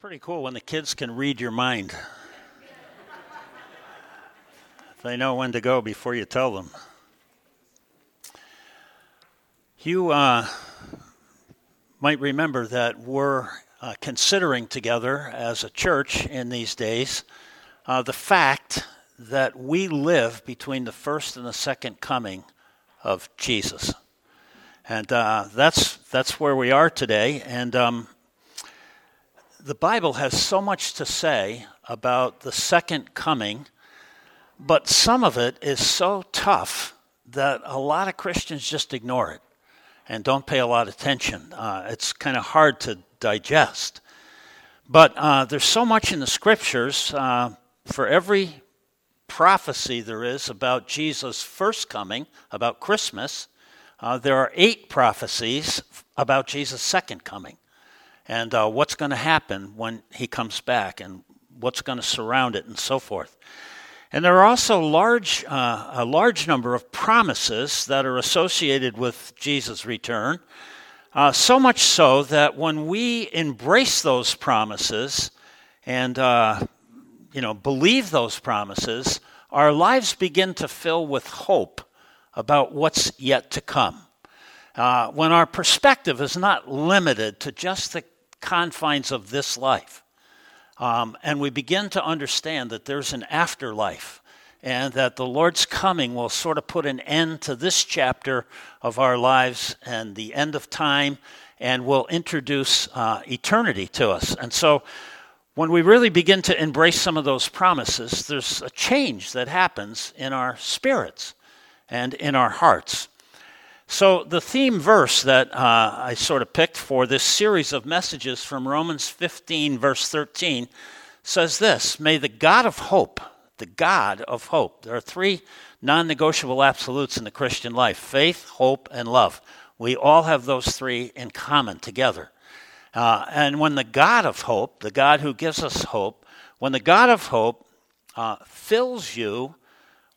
pretty cool when the kids can read your mind. they know when to go before you tell them. You uh, might remember that we're uh, considering together as a church in these days uh, the fact that we live between the first and the second coming of Jesus. And uh, that's, that's where we are today. And um, the Bible has so much to say about the second coming, but some of it is so tough that a lot of Christians just ignore it and don't pay a lot of attention. Uh, it's kind of hard to digest. But uh, there's so much in the scriptures. Uh, for every prophecy there is about Jesus' first coming, about Christmas, uh, there are eight prophecies about Jesus' second coming and uh, what's going to happen when he comes back and what's going to surround it and so forth. And there are also large, uh, a large number of promises that are associated with Jesus' return. Uh, so much so that when we embrace those promises and uh, you know believe those promises, our lives begin to fill with hope about what's yet to come. Uh, when our perspective is not limited to just the confines of this life. Um, and we begin to understand that there's an afterlife and that the Lord's coming will sort of put an end to this chapter of our lives and the end of time and will introduce uh, eternity to us. And so when we really begin to embrace some of those promises, there's a change that happens in our spirits and in our hearts. So, the theme verse that uh, I sort of picked for this series of messages from Romans 15, verse 13, says this May the God of hope, the God of hope, there are three non negotiable absolutes in the Christian life faith, hope, and love. We all have those three in common together. Uh, and when the God of hope, the God who gives us hope, when the God of hope uh, fills you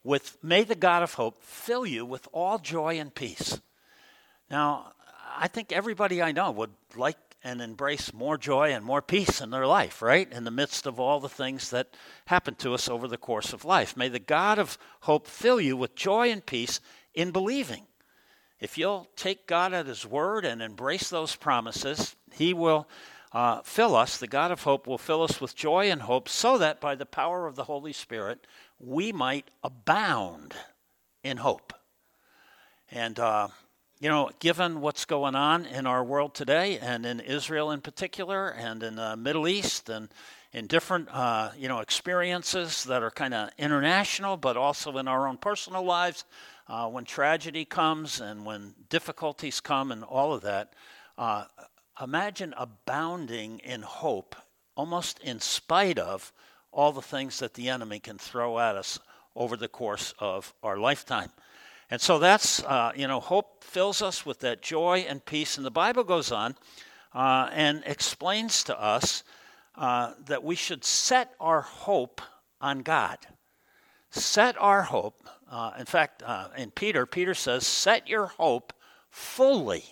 with, may the God of hope fill you with all joy and peace. Now, I think everybody I know would like and embrace more joy and more peace in their life, right? In the midst of all the things that happen to us over the course of life. May the God of hope fill you with joy and peace in believing. If you'll take God at His word and embrace those promises, He will uh, fill us, the God of hope will fill us with joy and hope, so that by the power of the Holy Spirit, we might abound in hope. And, uh, you know, given what's going on in our world today, and in Israel in particular, and in the Middle East, and in different, uh, you know, experiences that are kind of international, but also in our own personal lives, uh, when tragedy comes and when difficulties come and all of that, uh, imagine abounding in hope, almost in spite of all the things that the enemy can throw at us over the course of our lifetime. And so that's, uh, you know, hope fills us with that joy and peace. And the Bible goes on uh, and explains to us uh, that we should set our hope on God. Set our hope. Uh, in fact, uh, in Peter, Peter says, set your hope fully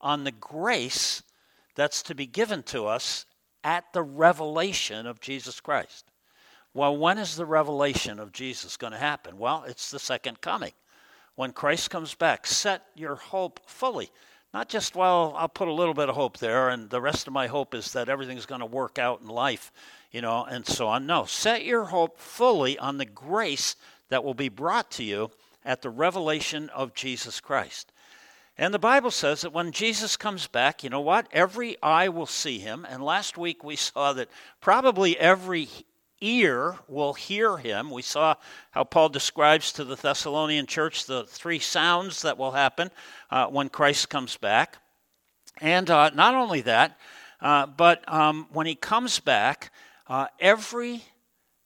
on the grace that's to be given to us at the revelation of Jesus Christ. Well, when is the revelation of Jesus going to happen? Well, it's the second coming. When Christ comes back, set your hope fully. Not just, well, I'll put a little bit of hope there, and the rest of my hope is that everything's going to work out in life, you know, and so on. No, set your hope fully on the grace that will be brought to you at the revelation of Jesus Christ. And the Bible says that when Jesus comes back, you know what? Every eye will see him. And last week we saw that probably every ear will hear him. We saw how Paul describes to the Thessalonian church the three sounds that will happen uh, when Christ comes back. And uh, not only that, uh, but um, when he comes back, uh, every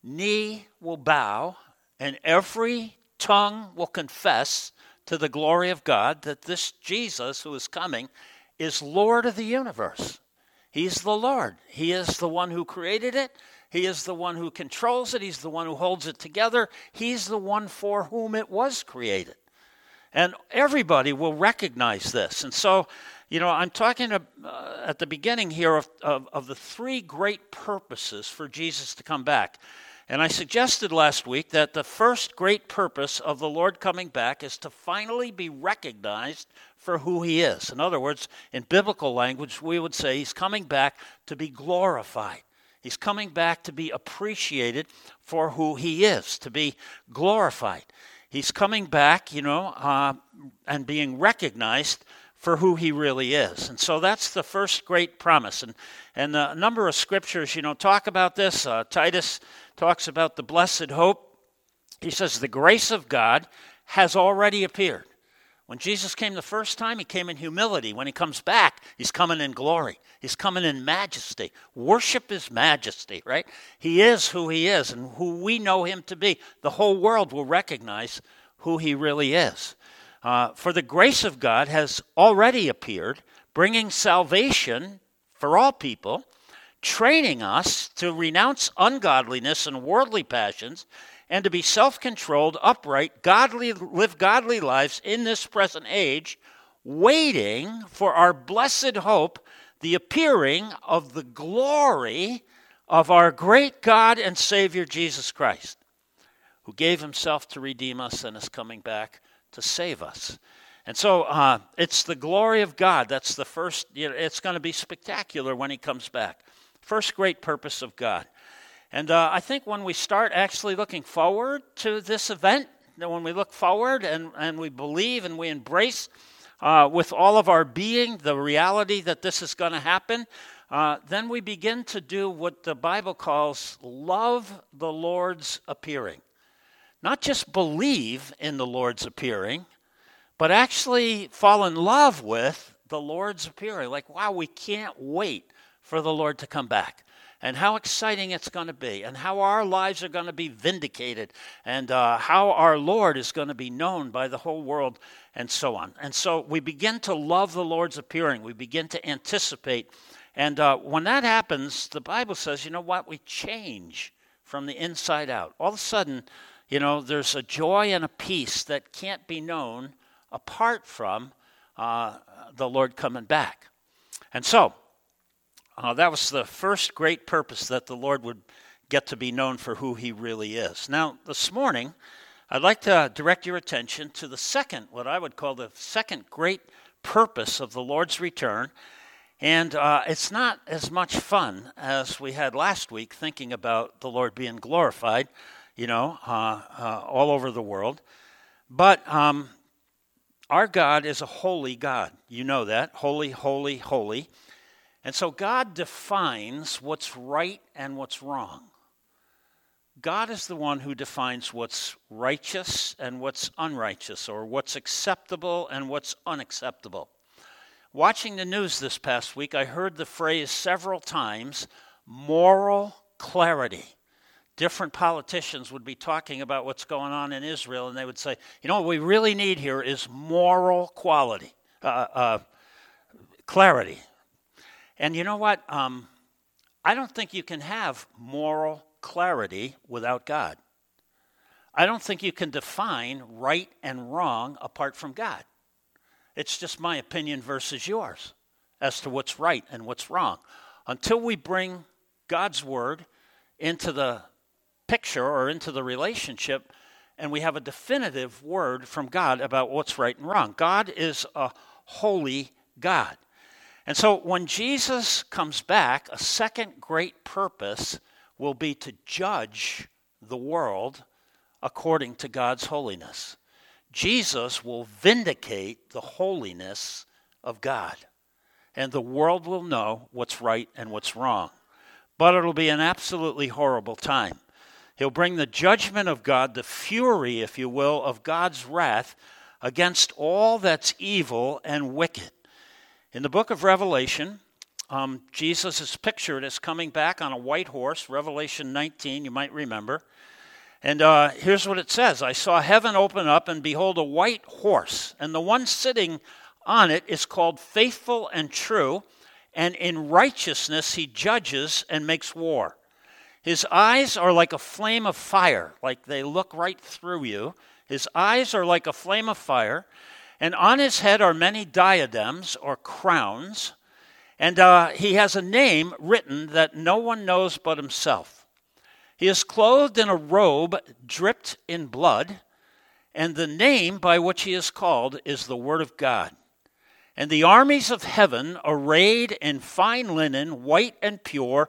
knee will bow and every tongue will confess to the glory of God that this Jesus who is coming is Lord of the universe. He's the Lord. He is the one who created it. He is the one who controls it, He's the one who holds it together, He's the one for whom it was created. And everybody will recognize this. And so, You know, I'm talking uh, at the beginning here of, of, of the three great purposes for Jesus to come back. And I suggested last week that the first great purpose of the Lord coming back is to finally be recognized for who he is. In other words, in biblical language, we would say he's coming back to be glorified. He's coming back to be appreciated for who he is, to be glorified. He's coming back, you know, uh, and being recognized for who he really is. And so that's the first great promise. And, and a number of scriptures, you know, talk about this. Uh, Titus talks about the blessed hope. He says, The grace of God has already appeared. When Jesus came the first time, he came in humility. When he comes back, he's coming in glory. He's coming in majesty. Worship his majesty, right? He is who he is and who we know him to be. The whole world will recognize who he really is. Uh, for the grace of God has already appeared, bringing salvation for all people, training us to renounce ungodliness and worldly passions, and to be self controlled, upright, godly, live godly lives in this present age, waiting for our blessed hope, the appearing of the glory of our great God and Savior Jesus Christ, who gave himself to redeem us and is coming back to save us. And so uh, it's the glory of God. That's the first, you know, it's going to be spectacular when He comes back. First great purpose of God. And uh, I think when we start actually looking forward to this event, when we look forward and, and we believe and we embrace uh, with all of our being the reality that this is going to happen, uh, then we begin to do what the Bible calls love the Lord's appearing not just believe in the Lord's appearing, but actually fall in love with the Lord's appearing. Like, wow, we can't wait for the Lord to come back. And how exciting it's going to be, and how our lives are going to be vindicated, and uh, how our Lord is going to be known by the whole world, and so on. And so we begin to love the Lord's appearing. We begin to anticipate. And uh, when that happens, the Bible says, you know what? We change from the inside out. All of a sudden, you know, there's a joy and a peace that can't be known apart from uh, the Lord coming back. And so, uh, that was the first great purpose that the Lord would get to be known for who he really is. Now, this morning, I'd like to direct your attention to the second, what I would call the second great purpose of the Lord's return. And uh, it's not as much fun as we had last week thinking about the Lord being glorified you know, uh, uh, all over the world. But um, our God is a holy God. You know that. Holy, holy, holy. And so God defines what's right and what's wrong. God is the one who defines what's righteous and what's unrighteous, or what's acceptable and what's unacceptable. Watching the news this past week, I heard the phrase several times moral clarity different politicians would be talking about what's going on in Israel, and they would say, you know, what we really need here is moral quality, uh, uh, clarity. And you know what? Um, I don't think you can have moral clarity without God. I don't think you can define right and wrong apart from God. It's just my opinion versus yours as to what's right and what's wrong. Until we bring God's word into the picture or into the relationship, and we have a definitive word from God about what's right and wrong. God is a holy God. And so when Jesus comes back, a second great purpose will be to judge the world according to God's holiness. Jesus will vindicate the holiness of God, and the world will know what's right and what's wrong. But it'll be an absolutely horrible time. He'll bring the judgment of God, the fury, if you will, of God's wrath against all that's evil and wicked. In the book of Revelation, um, Jesus is pictured as coming back on a white horse, Revelation 19, you might remember. And uh, here's what it says I saw heaven open up, and behold, a white horse, and the one sitting on it is called Faithful and True, and in righteousness he judges and makes war. His eyes are like a flame of fire, like they look right through you. His eyes are like a flame of fire, And on his head are many diadems or crowns, and uh, he has a name written that no one knows but himself. He is clothed in a robe dripped in blood, and the name by which he is called is the Word of God. And the armies of heaven, arrayed in fine linen, white and pure,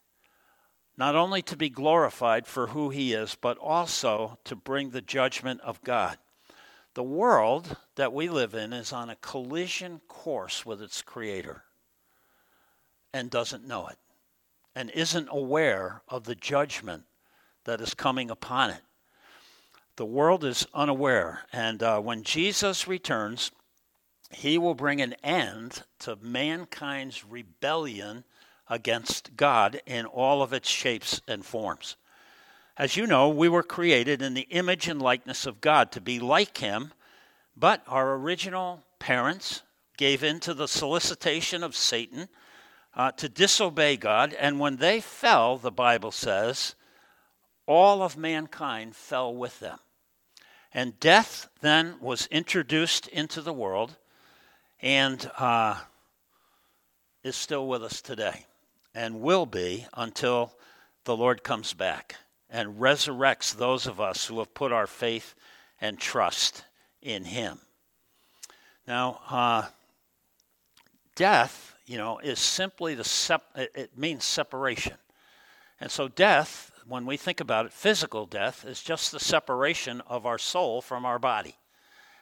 not only to be glorified for who he is, but also to bring the judgment of God. The world that we live in is on a collision course with its creator and doesn't know it and isn't aware of the judgment that is coming upon it. The world is unaware. And uh, when Jesus returns, he will bring an end to mankind's rebellion against God in all of its shapes and forms. As you know, we were created in the image and likeness of God to be like Him, but our original parents gave in to the solicitation of Satan uh, to disobey God, and when they fell, the Bible says, all of mankind fell with them. And death then was introduced into the world and uh, is still with us today and will be until the Lord comes back and resurrects those of us who have put our faith and trust in Him. Now, uh, death, you know, is simply the sep- it means separation, and so death, when we think about it, physical death is just the separation of our soul from our body.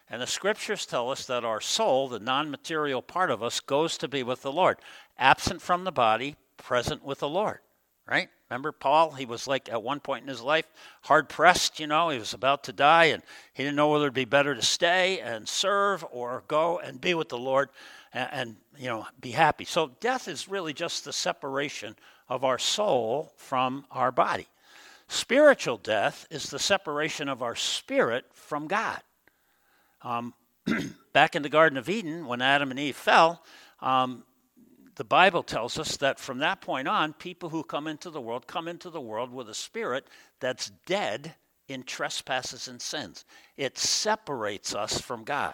And the scriptures tell us that our soul, the non material part of us, goes to be with the Lord, absent from the body, present with the Lord, right? Remember Paul? He was like at one point in his life hard pressed, you know, he was about to die and he didn't know whether it'd be better to stay and serve or go and be with the Lord and, and you know, be happy. So death is really just the separation of our soul from our body. Spiritual death is the separation of our spirit from God. Um, back in the Garden of Eden, when Adam and Eve fell, um, the Bible tells us that from that point on, people who come into the world come into the world with a spirit that's dead in trespasses and sins. It separates us from God.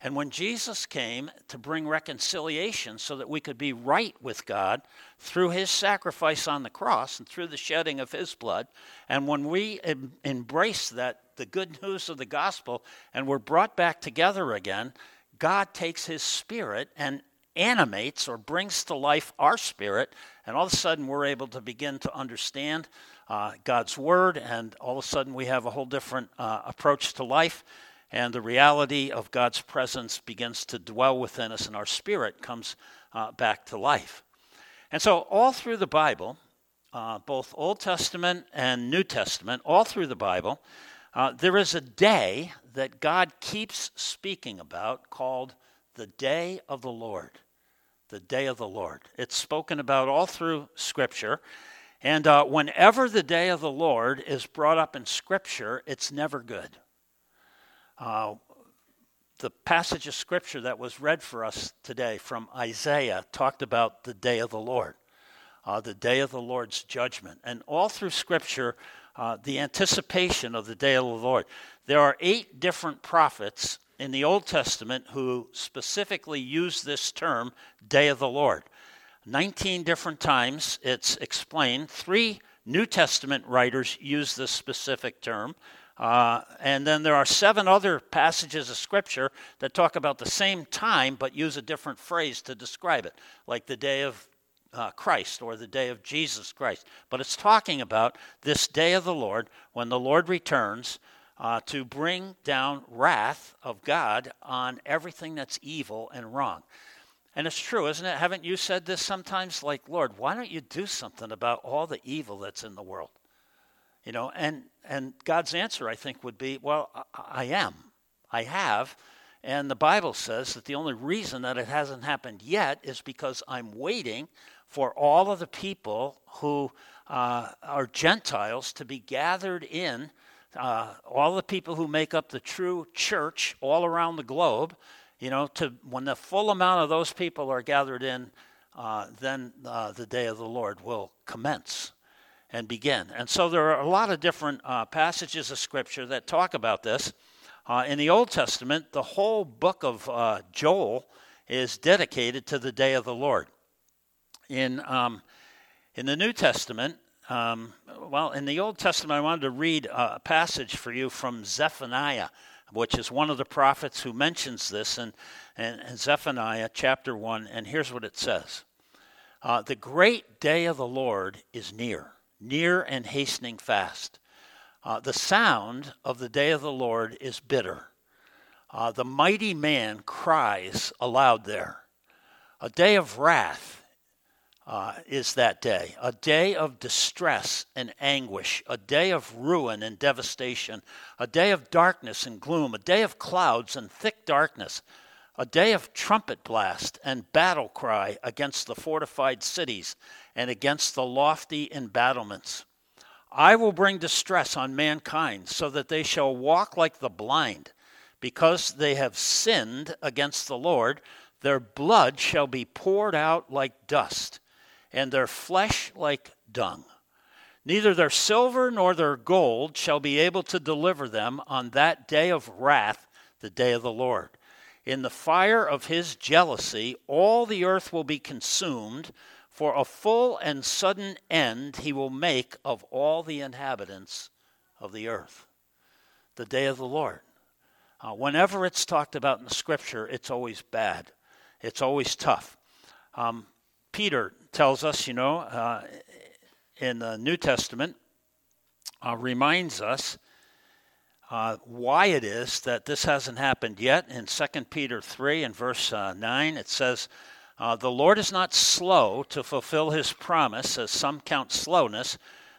And when Jesus came to bring reconciliation so that we could be right with God through his sacrifice on the cross and through the shedding of his blood, and when we em- embrace that, the good news of the gospel, and we're brought back together again, God takes his spirit and animates or brings to life our spirit, and all of a sudden we're able to begin to understand uh, God's word, and all of a sudden we have a whole different uh, approach to life and the reality of God's presence begins to dwell within us, and our spirit comes uh, back to life. And so, all through the Bible, uh, both Old Testament and New Testament, all through the Bible, uh, there is a day that God keeps speaking about called the day of the Lord. The day of the Lord. It's spoken about all through Scripture. And uh, whenever the day of the Lord is brought up in Scripture, it's never good. Uh, the passage of scripture that was read for us today from Isaiah talked about the day of the Lord, uh, the day of the Lord's judgment. And all through scripture, uh, the anticipation of the day of the Lord. There are eight different prophets in the Old Testament who specifically use this term, day of the Lord. 19 different times it's explained. Three New Testament writers use this specific term. Uh, and then there are seven other passages of Scripture that talk about the same time but use a different phrase to describe it, like the day of uh, Christ or the day of Jesus Christ. But it's talking about this day of the Lord when the Lord returns uh, to bring down wrath of God on everything that's evil and wrong. And it's true, isn't it? Haven't you said this sometimes? Like, Lord, why don't you do something about all the evil that's in the world? You know, and, and God's answer, I think, would be, well, I, I am. I have. And the Bible says that the only reason that it hasn't happened yet is because I'm waiting for all of the people who uh, are Gentiles to be gathered in, uh, all the people who make up the true church all around the globe. You know, to when the full amount of those people are gathered in, uh, then uh, the day of the Lord will commence and begin. And so there are a lot of different uh, passages of Scripture that talk about this. Uh, in the Old Testament, the whole book of uh, Joel is dedicated to the day of the Lord. In, um, in the New Testament, um, well, in the Old Testament, I wanted to read a passage for you from Zephaniah, which is one of the prophets who mentions this in, in, Zephaniah chapter 1. And here's what it says uh, The great day of the Lord is near, near and hastening fast. Uh, the sound of the day of the Lord is bitter. Uh, the mighty man cries aloud there. A day of wrath uh, is that day, a day of distress and anguish, a day of ruin and devastation, a day of darkness and gloom, a day of clouds and thick darkness, a day of trumpet blast and battle cry against the fortified cities and against the lofty embattlements. I will bring distress on mankind, so that they shall walk like the blind. Because they have sinned against the Lord, their blood shall be poured out like dust, and their flesh like dung. Neither their silver nor their gold shall be able to deliver them on that day of wrath, the day of the Lord. In the fire of his jealousy, all the earth will be consumed for a full and sudden end he will make of all the inhabitants of the earth. The day of the Lord. Uh, whenever it's talked about in the scripture, it's always bad, it's always tough. Um, Peter tells us, you know, uh, in the New Testament, uh, reminds us uh, why it is that this hasn't happened yet. In 2 Peter 3 and verse uh, 9, it says, uh, the Lord is not slow to fulfill his promise, as some count slowness,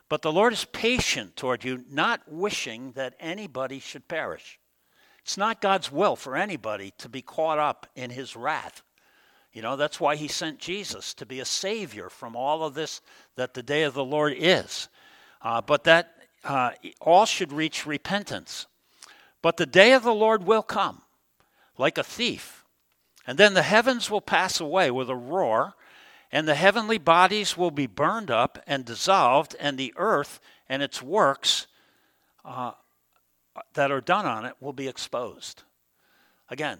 but the Lord is patient toward you, not wishing that anybody should perish. It's not God's will for anybody to be caught up in his wrath. You know, that's why he sent Jesus to be a savior from all of this that the day of the Lord is. Uh, but that uh, all should reach repentance. But the day of the Lord will come like a thief. And then the heavens will pass away with a roar, and the heavenly bodies will be burned up and dissolved, and the earth and its works uh, that are done on it will be exposed. Again,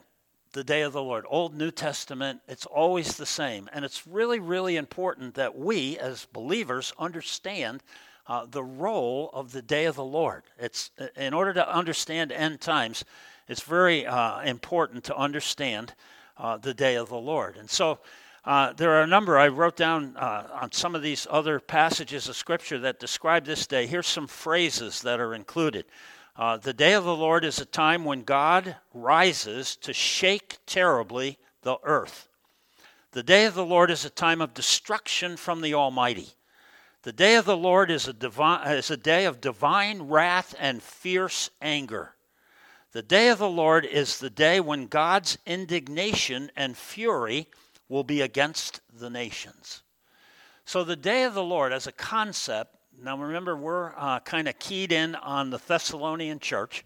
the day of the Lord. Old New Testament, it's always the same. And it's really, really important that we, as believers, understand uh, the role of the day of the Lord. It's in order to understand end times, it's very uh, important to understand uh, the day of the Lord. And so uh, there are a number, I wrote down uh, on some of these other passages of Scripture that describe this day. Here's some phrases that are included. Uh, the day of the Lord is a time when God rises to shake terribly the earth. The day of the Lord is a time of destruction from the Almighty. The day of the Lord is a, divine, is a day of divine wrath and fierce anger. The day of the Lord is the day when God's indignation and fury will be against the nations. So, the day of the Lord as a concept, now remember, we're uh, kind of keyed in on the Thessalonian church,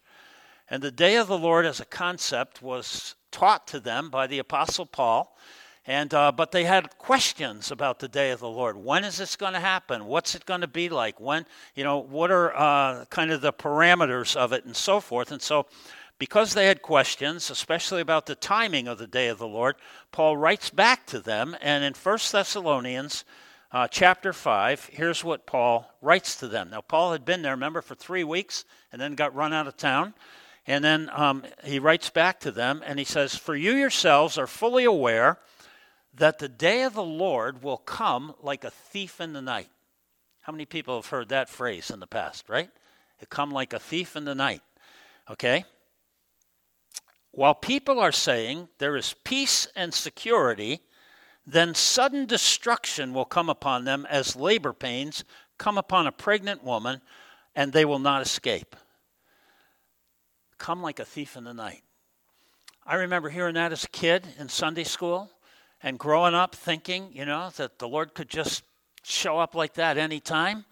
and the day of the Lord as a concept was taught to them by the Apostle Paul. And uh, but they had questions about the day of the Lord. When is this going to happen? What's it going to be like? When you know what are uh, kind of the parameters of it and so forth. And so, because they had questions, especially about the timing of the day of the Lord, Paul writes back to them. And in 1 Thessalonians uh, chapter 5, here's what Paul writes to them. Now, Paul had been there, remember, for three weeks and then got run out of town. And then um, he writes back to them and he says, For you yourselves are fully aware that the day of the Lord will come like a thief in the night. How many people have heard that phrase in the past, right? It come like a thief in the night. Okay? While people are saying there is peace and security, then sudden destruction will come upon them as labor pains come upon a pregnant woman, and they will not escape. Come like a thief in the night. I remember hearing that as a kid in Sunday school and growing up thinking, you know, that the Lord could just show up like that anytime.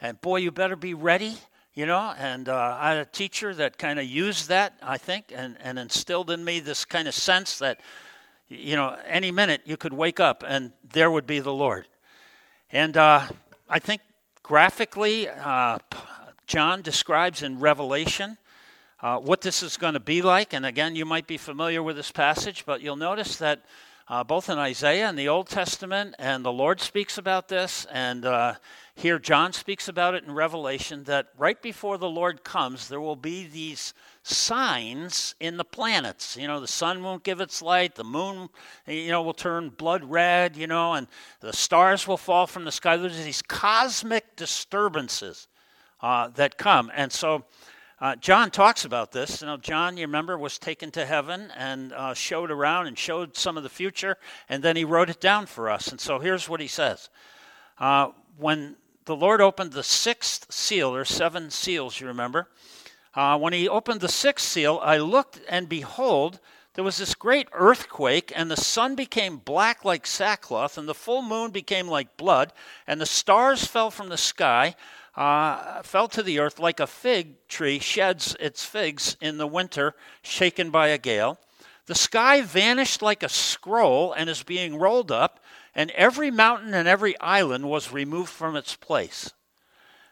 And boy, you better be ready, you know. And uh, I had a teacher that kind of used that, I think, and, and instilled in me this kind of sense that, you know, any minute you could wake up and there would be the Lord. And uh, I think graphically, uh, John describes in Revelation uh, what this is going to be like. And again, you might be familiar with this passage, but you'll notice that uh, both in Isaiah and the Old Testament, and the Lord speaks about this, and uh, here John speaks about it in Revelation, that right before the Lord comes, there will be these signs in the planets. You know, the sun won't give its light, the moon, you know, will turn blood red, you know, and the stars will fall from the sky. There's these cosmic disturbances uh, that come. And so, uh, John talks about this. You know, John, you remember, was taken to heaven and uh, showed around and showed some of the future, and then he wrote it down for us. And so here's what he says uh, When the Lord opened the sixth seal, or seven seals, you remember, uh, when he opened the sixth seal, I looked, and behold, there was this great earthquake, and the sun became black like sackcloth, and the full moon became like blood, and the stars fell from the sky uh, fell to the earth like a fig tree sheds its figs in the winter, shaken by a gale. The sky vanished like a scroll and is being rolled up, and every mountain and every island was removed from its place.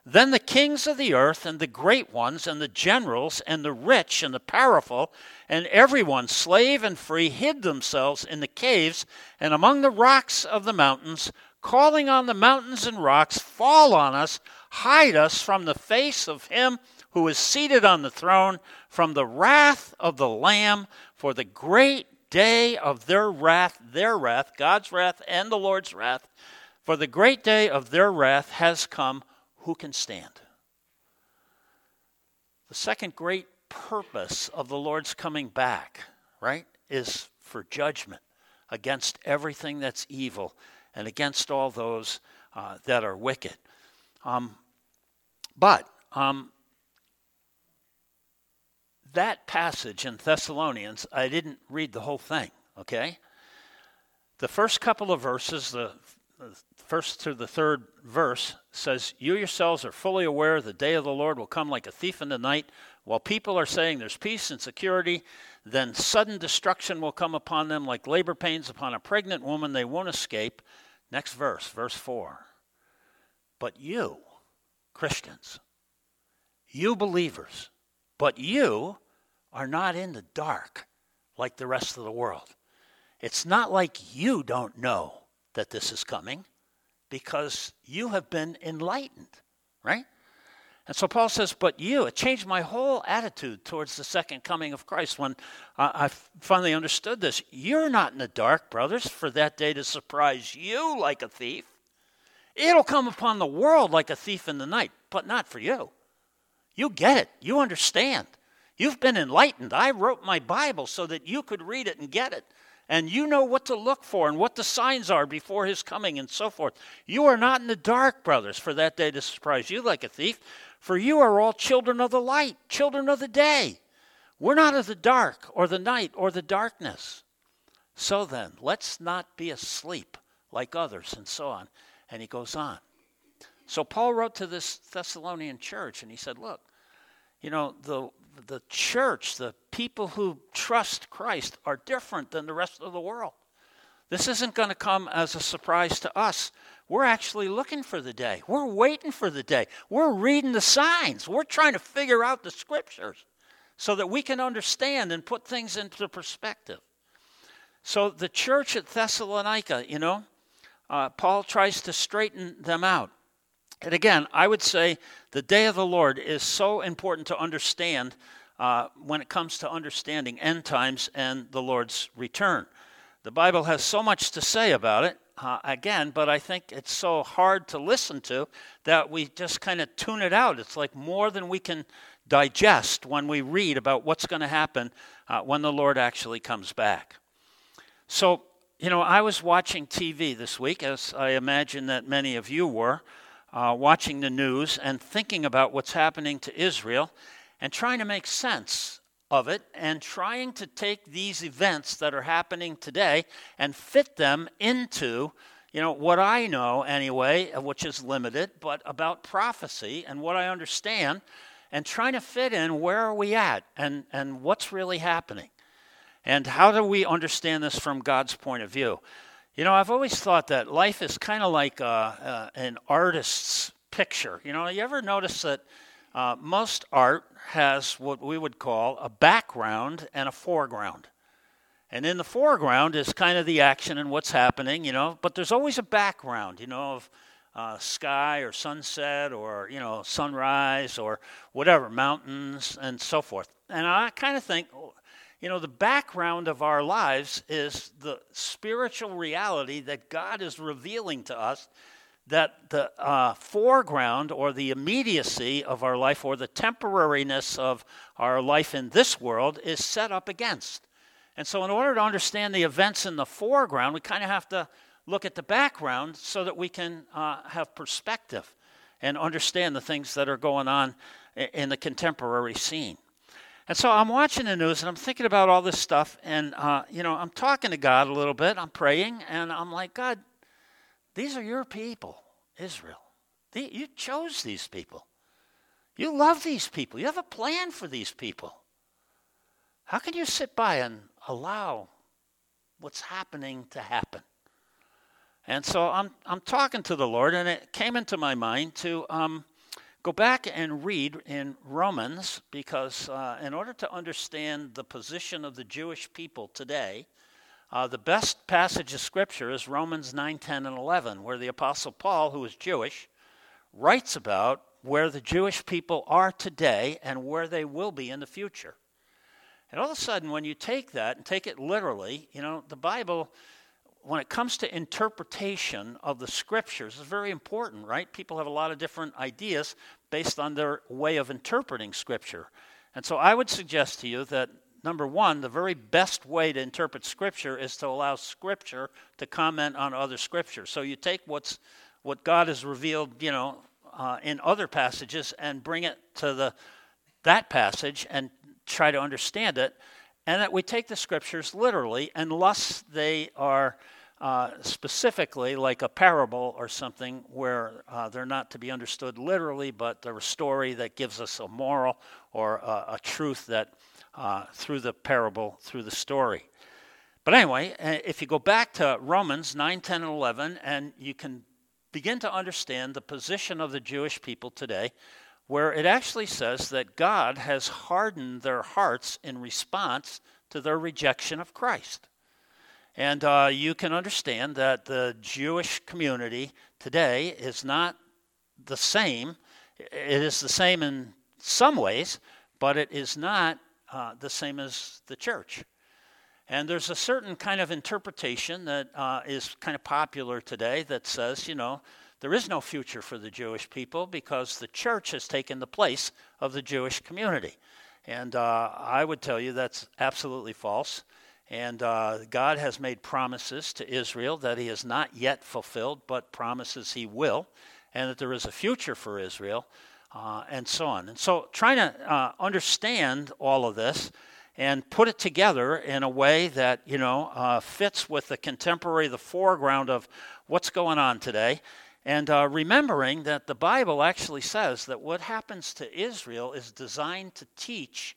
Then the kings of the earth, and the great ones, and the generals, and the rich, and the powerful, and everyone, slave and free, hid themselves in the caves and among the rocks of the mountains, calling on the mountains and rocks, Fall on us, hide us from the face of him who is seated on the throne, from the wrath of the Lamb, for the great day of their wrath, their wrath, God's wrath and the Lord's wrath, for the great day of their wrath has come. Who can stand? The second great purpose of the Lord's coming back, right, is for judgment against everything that's evil and against all those uh, that are wicked. Um, but um, that passage in Thessalonians, I didn't read the whole thing, okay? The first couple of verses, the first to the third verse, says, You yourselves are fully aware the day of the Lord will come like a thief in the night. While people are saying there's peace and security, then sudden destruction will come upon them like labor pains upon a pregnant woman. They won't escape. Next verse, verse 4. But you, Christians, you believers, but you are not in the dark like the rest of the world. It's not like you don't know that this is coming because you have been enlightened, right? And so Paul says, But you, it changed my whole attitude towards the second coming of Christ when I finally understood this. You're not in the dark, brothers, for that day to surprise you like a thief. It'll come upon the world like a thief in the night, but not for you. You get it, you understand. You've been enlightened. I wrote my Bible so that you could read it and get it. And you know what to look for and what the signs are before his coming and so forth. You are not in the dark, brothers, for that day to surprise you like a thief, for you are all children of the light, children of the day. We're not of the dark or the night or the darkness. So then, let's not be asleep like others, and so on. And he goes on. So Paul wrote to this Thessalonian church and he said, Look, you know, the, the church, the people who trust Christ, are different than the rest of the world. This isn't going to come as a surprise to us. We're actually looking for the day. We're waiting for the day. We're reading the signs. We're trying to figure out the scriptures so that we can understand and put things into perspective. So the church at Thessalonica, you know, uh, Paul tries to straighten them out. And again, I would say the day of the Lord is so important to understand uh, when it comes to understanding end times and the Lord's return. The Bible has so much to say about it, uh, again, but I think it's so hard to listen to that we just kind of tune it out. It's like more than we can digest when we read about what's going to happen uh, when the Lord actually comes back. So, you know, I was watching TV this week, as I imagine that many of you were, uh, watching the news and thinking about what's happening to Israel and trying to make sense of it and trying to take these events that are happening today and fit them into you know what i know anyway which is limited but about prophecy and what i understand and trying to fit in where are we at and, and what's really happening and how do we understand this from god's point of view you know i've always thought that life is kind of like uh, uh, an artist's picture you know you ever notice that uh, most art has what we would call a background and a foreground. And in the foreground is kind of the action and what's happening, you know, but there's always a background, you know, of uh, sky or sunset or, you know, sunrise or whatever, mountains and so forth. And I kind of think, you know, the background of our lives is the spiritual reality that God is revealing to us that the uh, foreground or the immediacy of our life or the temporariness of our life in this world is set up against. And so, in order to understand the events in the foreground, we kind of have to look at the background so that we can uh, have perspective and understand the things that are going on in the contemporary scene. And so I'm watching the news and I'm thinking about all this stuff, and uh, you know I'm talking to God a little bit. I'm praying, and I'm like, God, these are your people, Israel. you chose these people. You love these people. You have a plan for these people. How can you sit by and allow what's happening to happen? And so I'm, I'm talking to the Lord, and it came into my mind to um, go back and read in Romans, because uh, in order to understand the position of the Jewish people today, uh, the best passage of Scripture is Romans 9, 10, and 11, where the Apostle Paul, who is Jewish, writes about where the Jewish people are today and where they will be in the future. And all of a sudden, when you take that and take it literally, you know, the Bible, when it comes to interpretation of the scriptures, is very important, right? People have a lot of different ideas based on their way of interpreting scripture. And so I would suggest to you that number one, the very best way to interpret Scripture is to allow Scripture to comment on other Scripture. So you take what's what God has revealed, you know, uh, in other passages and bring it to the that passage and try to understand it, and that we take the Scriptures literally unless they are. Uh, specifically, like a parable or something, where uh, they're not to be understood literally, but they're a story that gives us a moral or a, a truth that uh, through the parable, through the story. But anyway, if you go back to Romans 9, 10, and 11, and you can begin to understand the position of the Jewish people today, where it actually says that God has hardened their hearts in response to their rejection of Christ. And uh, you can understand that the Jewish community today is not the same. It is the same in some ways, but it is not uh, the same as the church. And there's a certain kind of interpretation that uh, is kind of popular today that says, you know, there is no future for the Jewish people because the church has taken the place of the Jewish community. And uh, I would tell you that's absolutely false. And uh, God has made promises to Israel that He has not yet fulfilled, but promises He will, and that there is a future for Israel uh, and so on. And so, trying to uh, understand all of this and put it together in a way that you know uh, fits with the contemporary, the foreground of what's going on today, and uh, remembering that the Bible actually says that what happens to Israel is designed to teach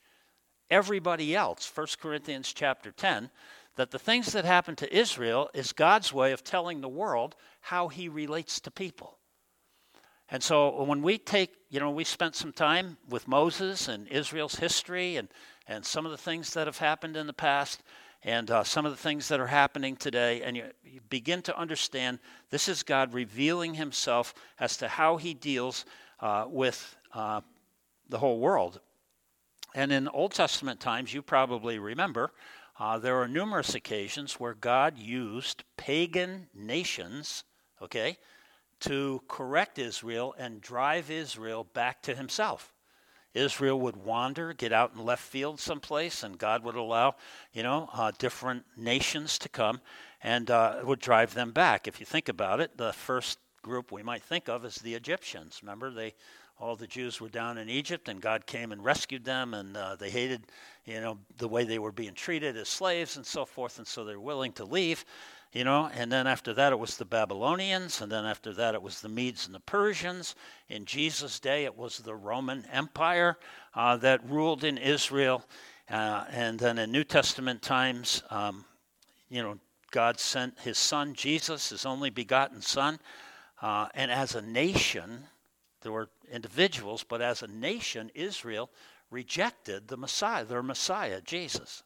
everybody else. 1 Corinthians chapter 10 that the things that happen to Israel is God's way of telling the world how he relates to people. And so when we take, you know, we spent some time with Moses and Israel's history and, and some of the things that have happened in the past and uh, some of the things that are happening today, and you, you, begin to understand this is God revealing himself as to how he deals uh, with uh, the whole world. And in Old Testament times, you probably remember, uh, there are numerous occasions where God used pagan nations, okay, to correct Israel and drive Israel back to himself. Israel would wander, get out in left field someplace, and God would allow, you know, uh, different nations to come and uh, would drive them back. If you think about it, the first group we might think of is the Egyptians. Remember, they all the Jews were down in Egypt, and God came and rescued them, and uh, they hated, you know, the way they were being treated as slaves and so forth, and so they're willing to leave, you know. And then after that, it was the Babylonians, and then after that, it was the Medes and the Persians. In Jesus' day, it was the Roman Empire uh, that ruled in Israel, uh, and then in New Testament times, um, you know, God sent His Son Jesus, His only begotten Son, uh, and as a nation there were individuals, but as a nation, Israel rejected the Messiah, their Messiah, Jesus.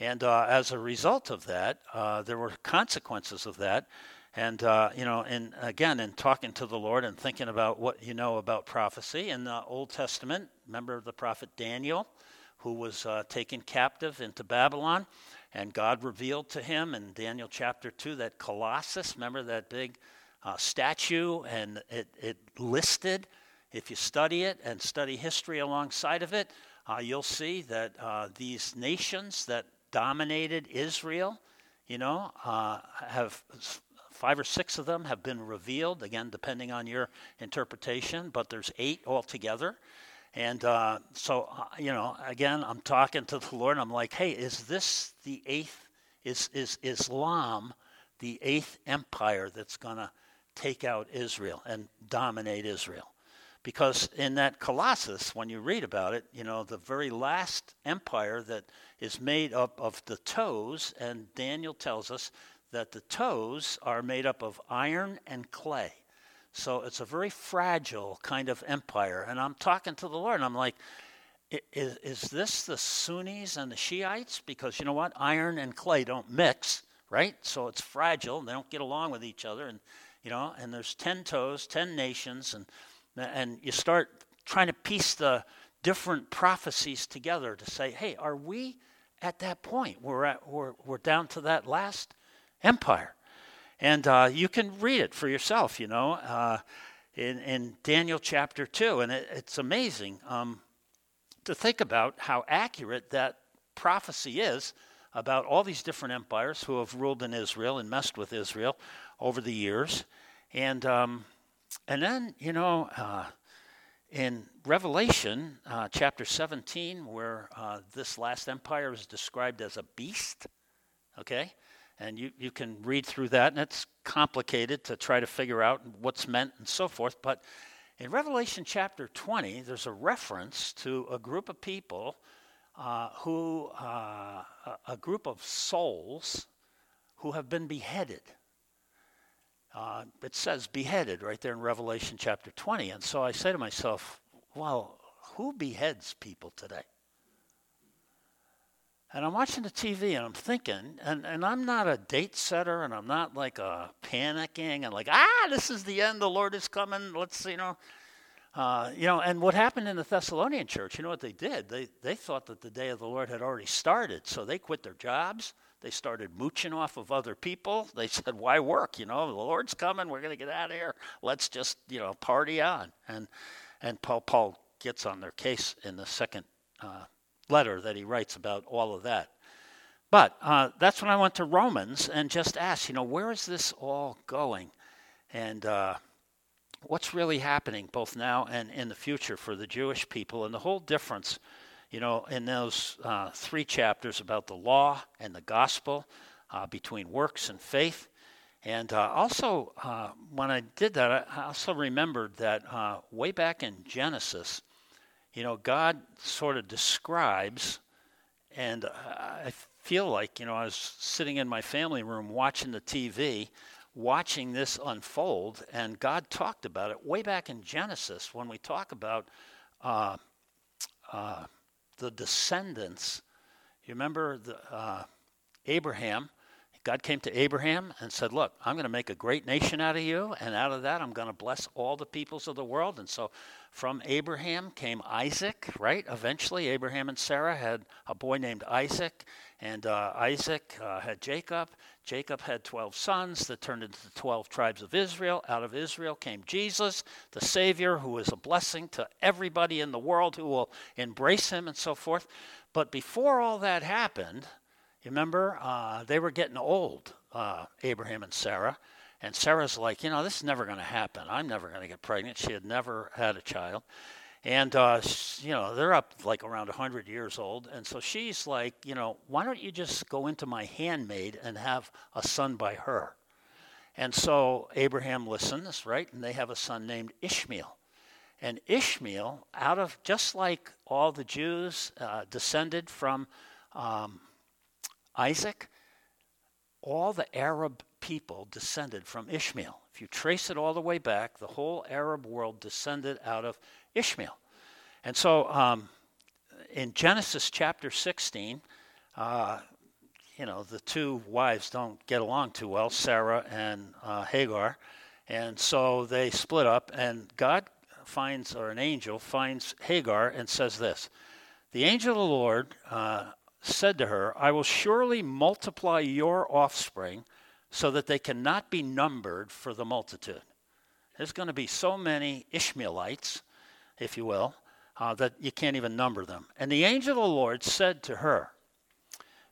And uh, as a result of that, uh, there were consequences of that. And, uh, you know, and again, in talking to the Lord and thinking about what you know about prophecy in the Old Testament, remember the prophet Daniel, who was uh, taken captive into Babylon, and God revealed to him in Daniel chapter 2 that Colossus, remember that big uh, statue, and it, it listed, if you study it and study history alongside of it, uh, you'll see that uh, these nations that dominated Israel, you know, uh, have five or six of them have been revealed, again, depending on your interpretation, but there's eight altogether. And uh, so, uh, you know, again, I'm talking to the Lord, I'm like, hey, is this the eighth? Is, is Islam the eighth empire that's going to take out Israel and dominate Israel. Because in that Colossus, when you read about it, you know, the very last empire that is made up of the toes, and Daniel tells us that the toes are made up of iron and clay. So it's a very fragile kind of empire. And I'm talking to the Lord, and I'm like, is, is this the Sunnis and the Shiites? Because you know what? Iron and clay don't mix, right? So it's fragile, they don't get along with each other. And you know, and there's 10 toes, 10 nations, and, and you start trying to piece the different prophecies together to say, hey, are we at that point? We're, at, we're, we're down to that last empire. And uh, you can read it for yourself, you know, uh, in, in Daniel chapter 2. And it, it's amazing um, to think about how accurate that prophecy is about all these different empires who have ruled in Israel and messed with Israel over the years. And, um, and then, you know, uh, in Revelation uh, chapter 17, where uh, this last empire is described as a beast, okay? And you, you can read through that, and it's complicated to try to figure out what's meant and so forth. But in Revelation chapter 20, there's a reference to a group of people uh, who, uh, a group of souls who have been beheaded. Uh, it says beheaded right there in Revelation chapter 20. And so I say to myself, well, who beheads people today? And I'm watching the TV and I'm thinking, and, and I'm not a date setter and I'm not like a panicking and like, ah, this is the end, the Lord is coming, let's, you know. Uh, you know, and what happened in the Thessalonian church, you know what they did? They, they thought that the day of the Lord had already started, so they quit their jobs. They started mooching off of other people. They said, "Why work? You know, the Lord's coming. We're going to get out of here. Let's just, you know, party on." And and Paul Paul gets on their case in the second uh, letter that he writes about all of that. But uh, that's when I went to Romans and just asked, you know, where is this all going, and uh, what's really happening both now and in the future for the Jewish people, and the whole difference you know, in those uh, three chapters about the law and the gospel, uh, between works and faith. And uh, also, uh, when I did that, I also remembered that uh, way back in Genesis, you know, God sort of describes, and I feel like, you know, I was sitting in my family room watching the TV, watching this unfold, and God talked about it way back in Genesis when we talk about uh, uh, the descendants. You remember the, uh, Abraham? God came to Abraham and said, Look, I'm going to make a great nation out of you, and out of that, I'm going to bless all the peoples of the world. And so from Abraham came Isaac, right? Eventually, Abraham and Sarah had a boy named Isaac, and uh, Isaac uh, had Jacob. Jacob had 12 sons that turned into the 12 tribes of Israel. Out of Israel came Jesus, the Savior, who is a blessing to everybody in the world who will embrace him and so forth. But before all that happened, you remember, uh, they were getting old, uh, Abraham and Sarah. And Sarah's like, you know, this is never going to happen. I'm never going to get pregnant. She had never had a child. And, uh, you know, they're up like around 100 years old. And so she's like, you know, why don't you just go into my handmaid and have a son by her? And so Abraham listens, right? And they have a son named Ishmael. And Ishmael, out of just like all the Jews uh, descended from um, Isaac, all the Arab people descended from Ishmael. If you trace it all the way back, the whole Arab world descended out of Ishmael. And so um, in Genesis chapter 16, uh, you know, the two wives don't get along too well, Sarah and uh, Hagar. And so they split up, and God finds, or an angel finds Hagar and says this The angel of the Lord uh, said to her, I will surely multiply your offspring so that they cannot be numbered for the multitude. There's going to be so many Ishmaelites, if you will, uh, that you can't even number them. And the angel of the Lord said to her,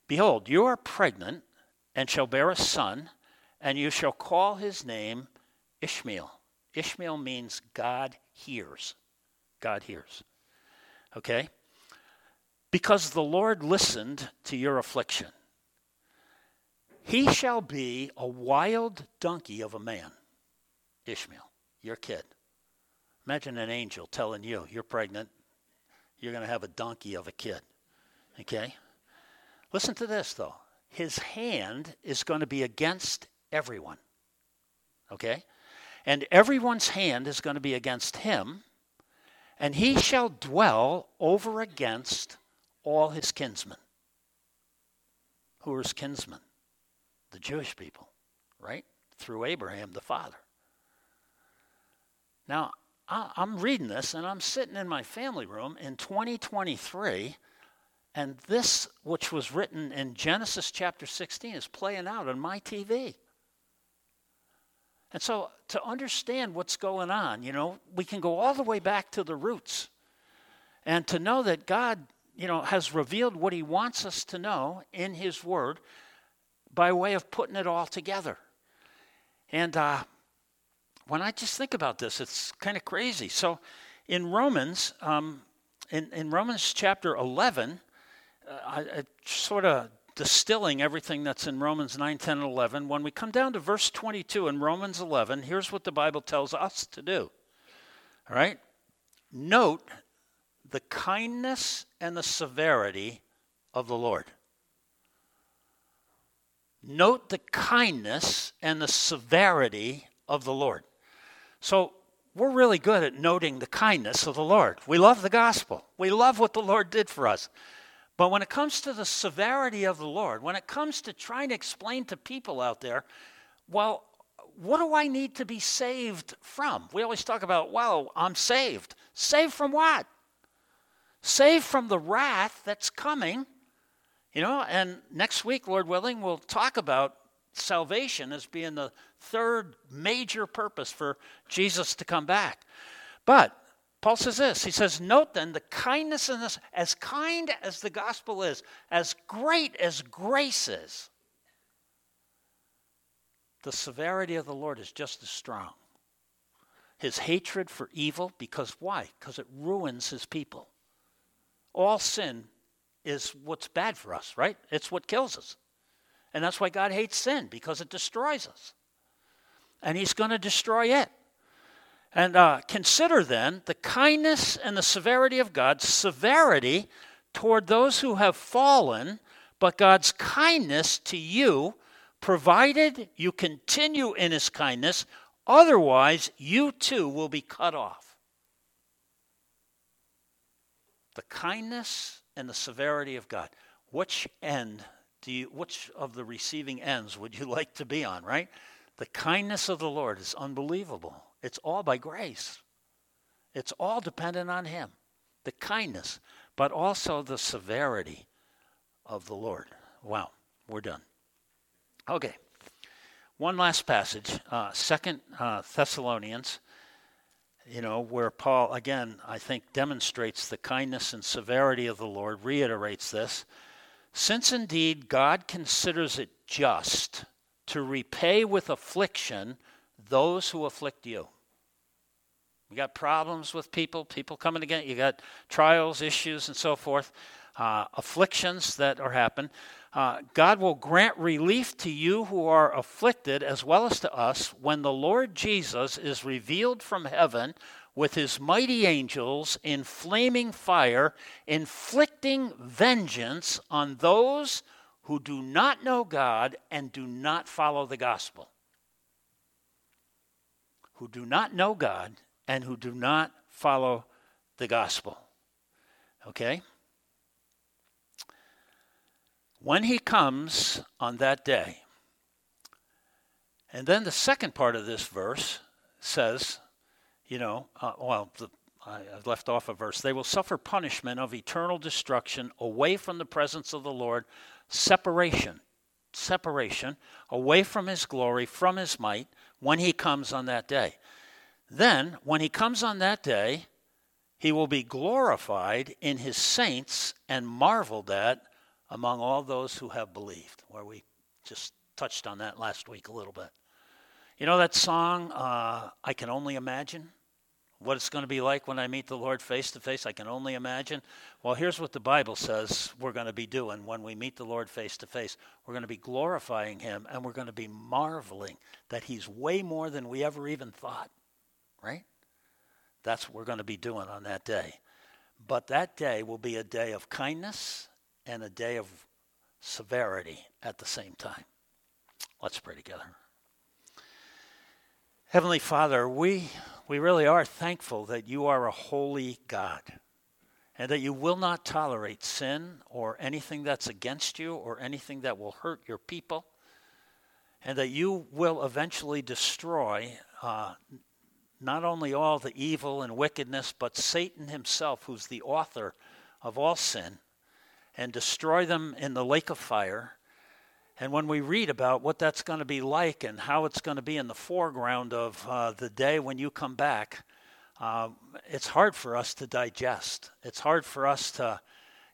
Behold, you are pregnant and shall bear a son, and you shall call his name Ishmael. Ishmael means God hears. God hears. Okay? Because the Lord listened to your affliction. He shall be a wild donkey of a man, Ishmael, your kid. Imagine an angel telling you, you're pregnant, you're going to have a donkey of a kid. Okay? Listen to this, though. His hand is going to be against everyone. Okay? And everyone's hand is going to be against him, and he shall dwell over against all his kinsmen. Who are his kinsmen? The Jewish people, right? Through Abraham, the father. Now, I'm reading this and I'm sitting in my family room in 2023, and this, which was written in Genesis chapter 16, is playing out on my TV. And so, to understand what's going on, you know, we can go all the way back to the roots. And to know that God, you know, has revealed what He wants us to know in His Word by way of putting it all together. And uh, when I just think about this, it's kind of crazy. So, in Romans, um, in, in Romans chapter 11, uh, I, I sort of distilling everything that's in Romans 9, 10, and 11. When we come down to verse 22 in Romans 11, here's what the Bible tells us to do. All right? Note the kindness and the severity of the Lord. Note the kindness and the severity of the Lord. So, we're really good at noting the kindness of the Lord. We love the gospel. We love what the Lord did for us. But when it comes to the severity of the Lord, when it comes to trying to explain to people out there, well, what do I need to be saved from? We always talk about, well, I'm saved. Saved from what? Saved from the wrath that's coming. You know, and next week, Lord willing, we'll talk about salvation as being the third major purpose for Jesus to come back. But Paul says this. He says, Note then the kindness in this, as kind as the gospel is, as great as grace is, the severity of the Lord is just as strong. His hatred for evil, because why? Because it ruins his people. All sin is what's bad for us, right? It's what kills us. And that's why God hates sin, because it destroys us. And he's going to destroy it. And uh, consider then the kindness and the severity of God's severity toward those who have fallen, but God's kindness to you, provided you continue in his kindness, otherwise, you too will be cut off. The kindness and the severity of God. Which end do you, which of the receiving ends would you like to be on, right? The kindness of the Lord is unbelievable. It's all by grace. It's all dependent on Him. The kindness, but also the severity of the Lord. Wow, we're done. Okay. One last passage, uh, Second uh, Thessalonians, you know, where Paul again, I think, demonstrates the kindness and severity of the Lord, reiterates this. Since indeed God considers it just to repay with affliction those who afflict you. You got problems with people, people coming against you, got trials, issues, and so forth, uh, afflictions that are happening. Uh, God will grant relief to you who are afflicted as well as to us when the Lord Jesus is revealed from heaven with his mighty angels in flaming fire, inflicting vengeance on those who do not know God and do not follow the gospel. Who do not know God and who do not follow the gospel. Okay? When he comes on that day, and then the second part of this verse says, you know, uh, well, the, I, have left off a verse. They will suffer punishment of eternal destruction away from the presence of the Lord, separation, separation, away from his glory, from his might, when he comes on that day. Then, when he comes on that day, he will be glorified in his saints and marveled at among all those who have believed, where we just touched on that last week a little bit. You know that song, uh, I Can Only Imagine? What it's going to be like when I meet the Lord face to face, I can only imagine. Well, here's what the Bible says we're going to be doing when we meet the Lord face to face. We're going to be glorifying Him and we're going to be marveling that He's way more than we ever even thought right? That's what we're going to be doing on that day. But that day will be a day of kindness and a day of severity at the same time. Let's pray together. Heavenly Father, we, we really are thankful that you are a holy God and that you will not tolerate sin or anything that's against you or anything that will hurt your people, and that you will eventually destroy uh, not only all the evil and wickedness, but Satan himself, who's the author of all sin, and destroy them in the lake of fire. And when we read about what that's going to be like and how it's going to be in the foreground of uh, the day when you come back, uh, it's hard for us to digest. It's hard for us to,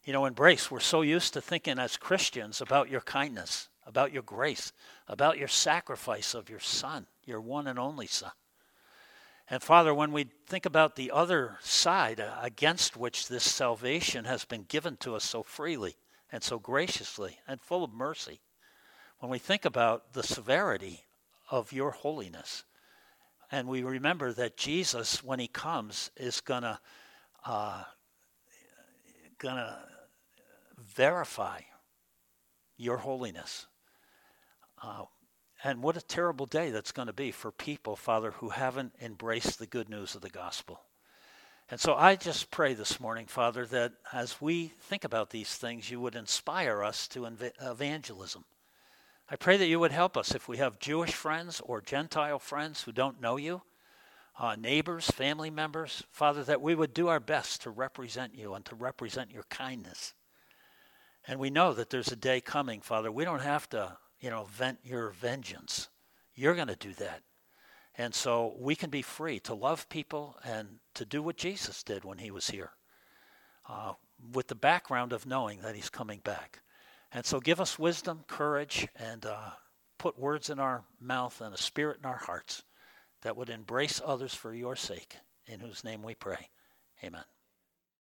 you know, embrace. We're so used to thinking as Christians about your kindness, about your grace, about your sacrifice of your Son, your one and only Son. And Father, when we think about the other side uh, against which this salvation has been given to us so freely and so graciously and full of mercy, when we think about the severity of your holiness, and we remember that Jesus, when he comes, is gonna uh, gonna verify your holiness. Uh, and what a terrible day that's going to be for people, Father, who haven't embraced the good news of the gospel. And so I just pray this morning, Father, that as we think about these things, you would inspire us to evangelism. I pray that you would help us if we have Jewish friends or Gentile friends who don't know you, uh, neighbors, family members, Father, that we would do our best to represent you and to represent your kindness. And we know that there's a day coming, Father. We don't have to you know, vent your vengeance. You're going to do that. And so we can be free to love people and to do what Jesus did when he was here, uh, with the background of knowing that he's coming back. And so give us wisdom, courage, and uh, put words in our mouth and a spirit in our hearts that would embrace others for your sake, in whose name we pray. Amen.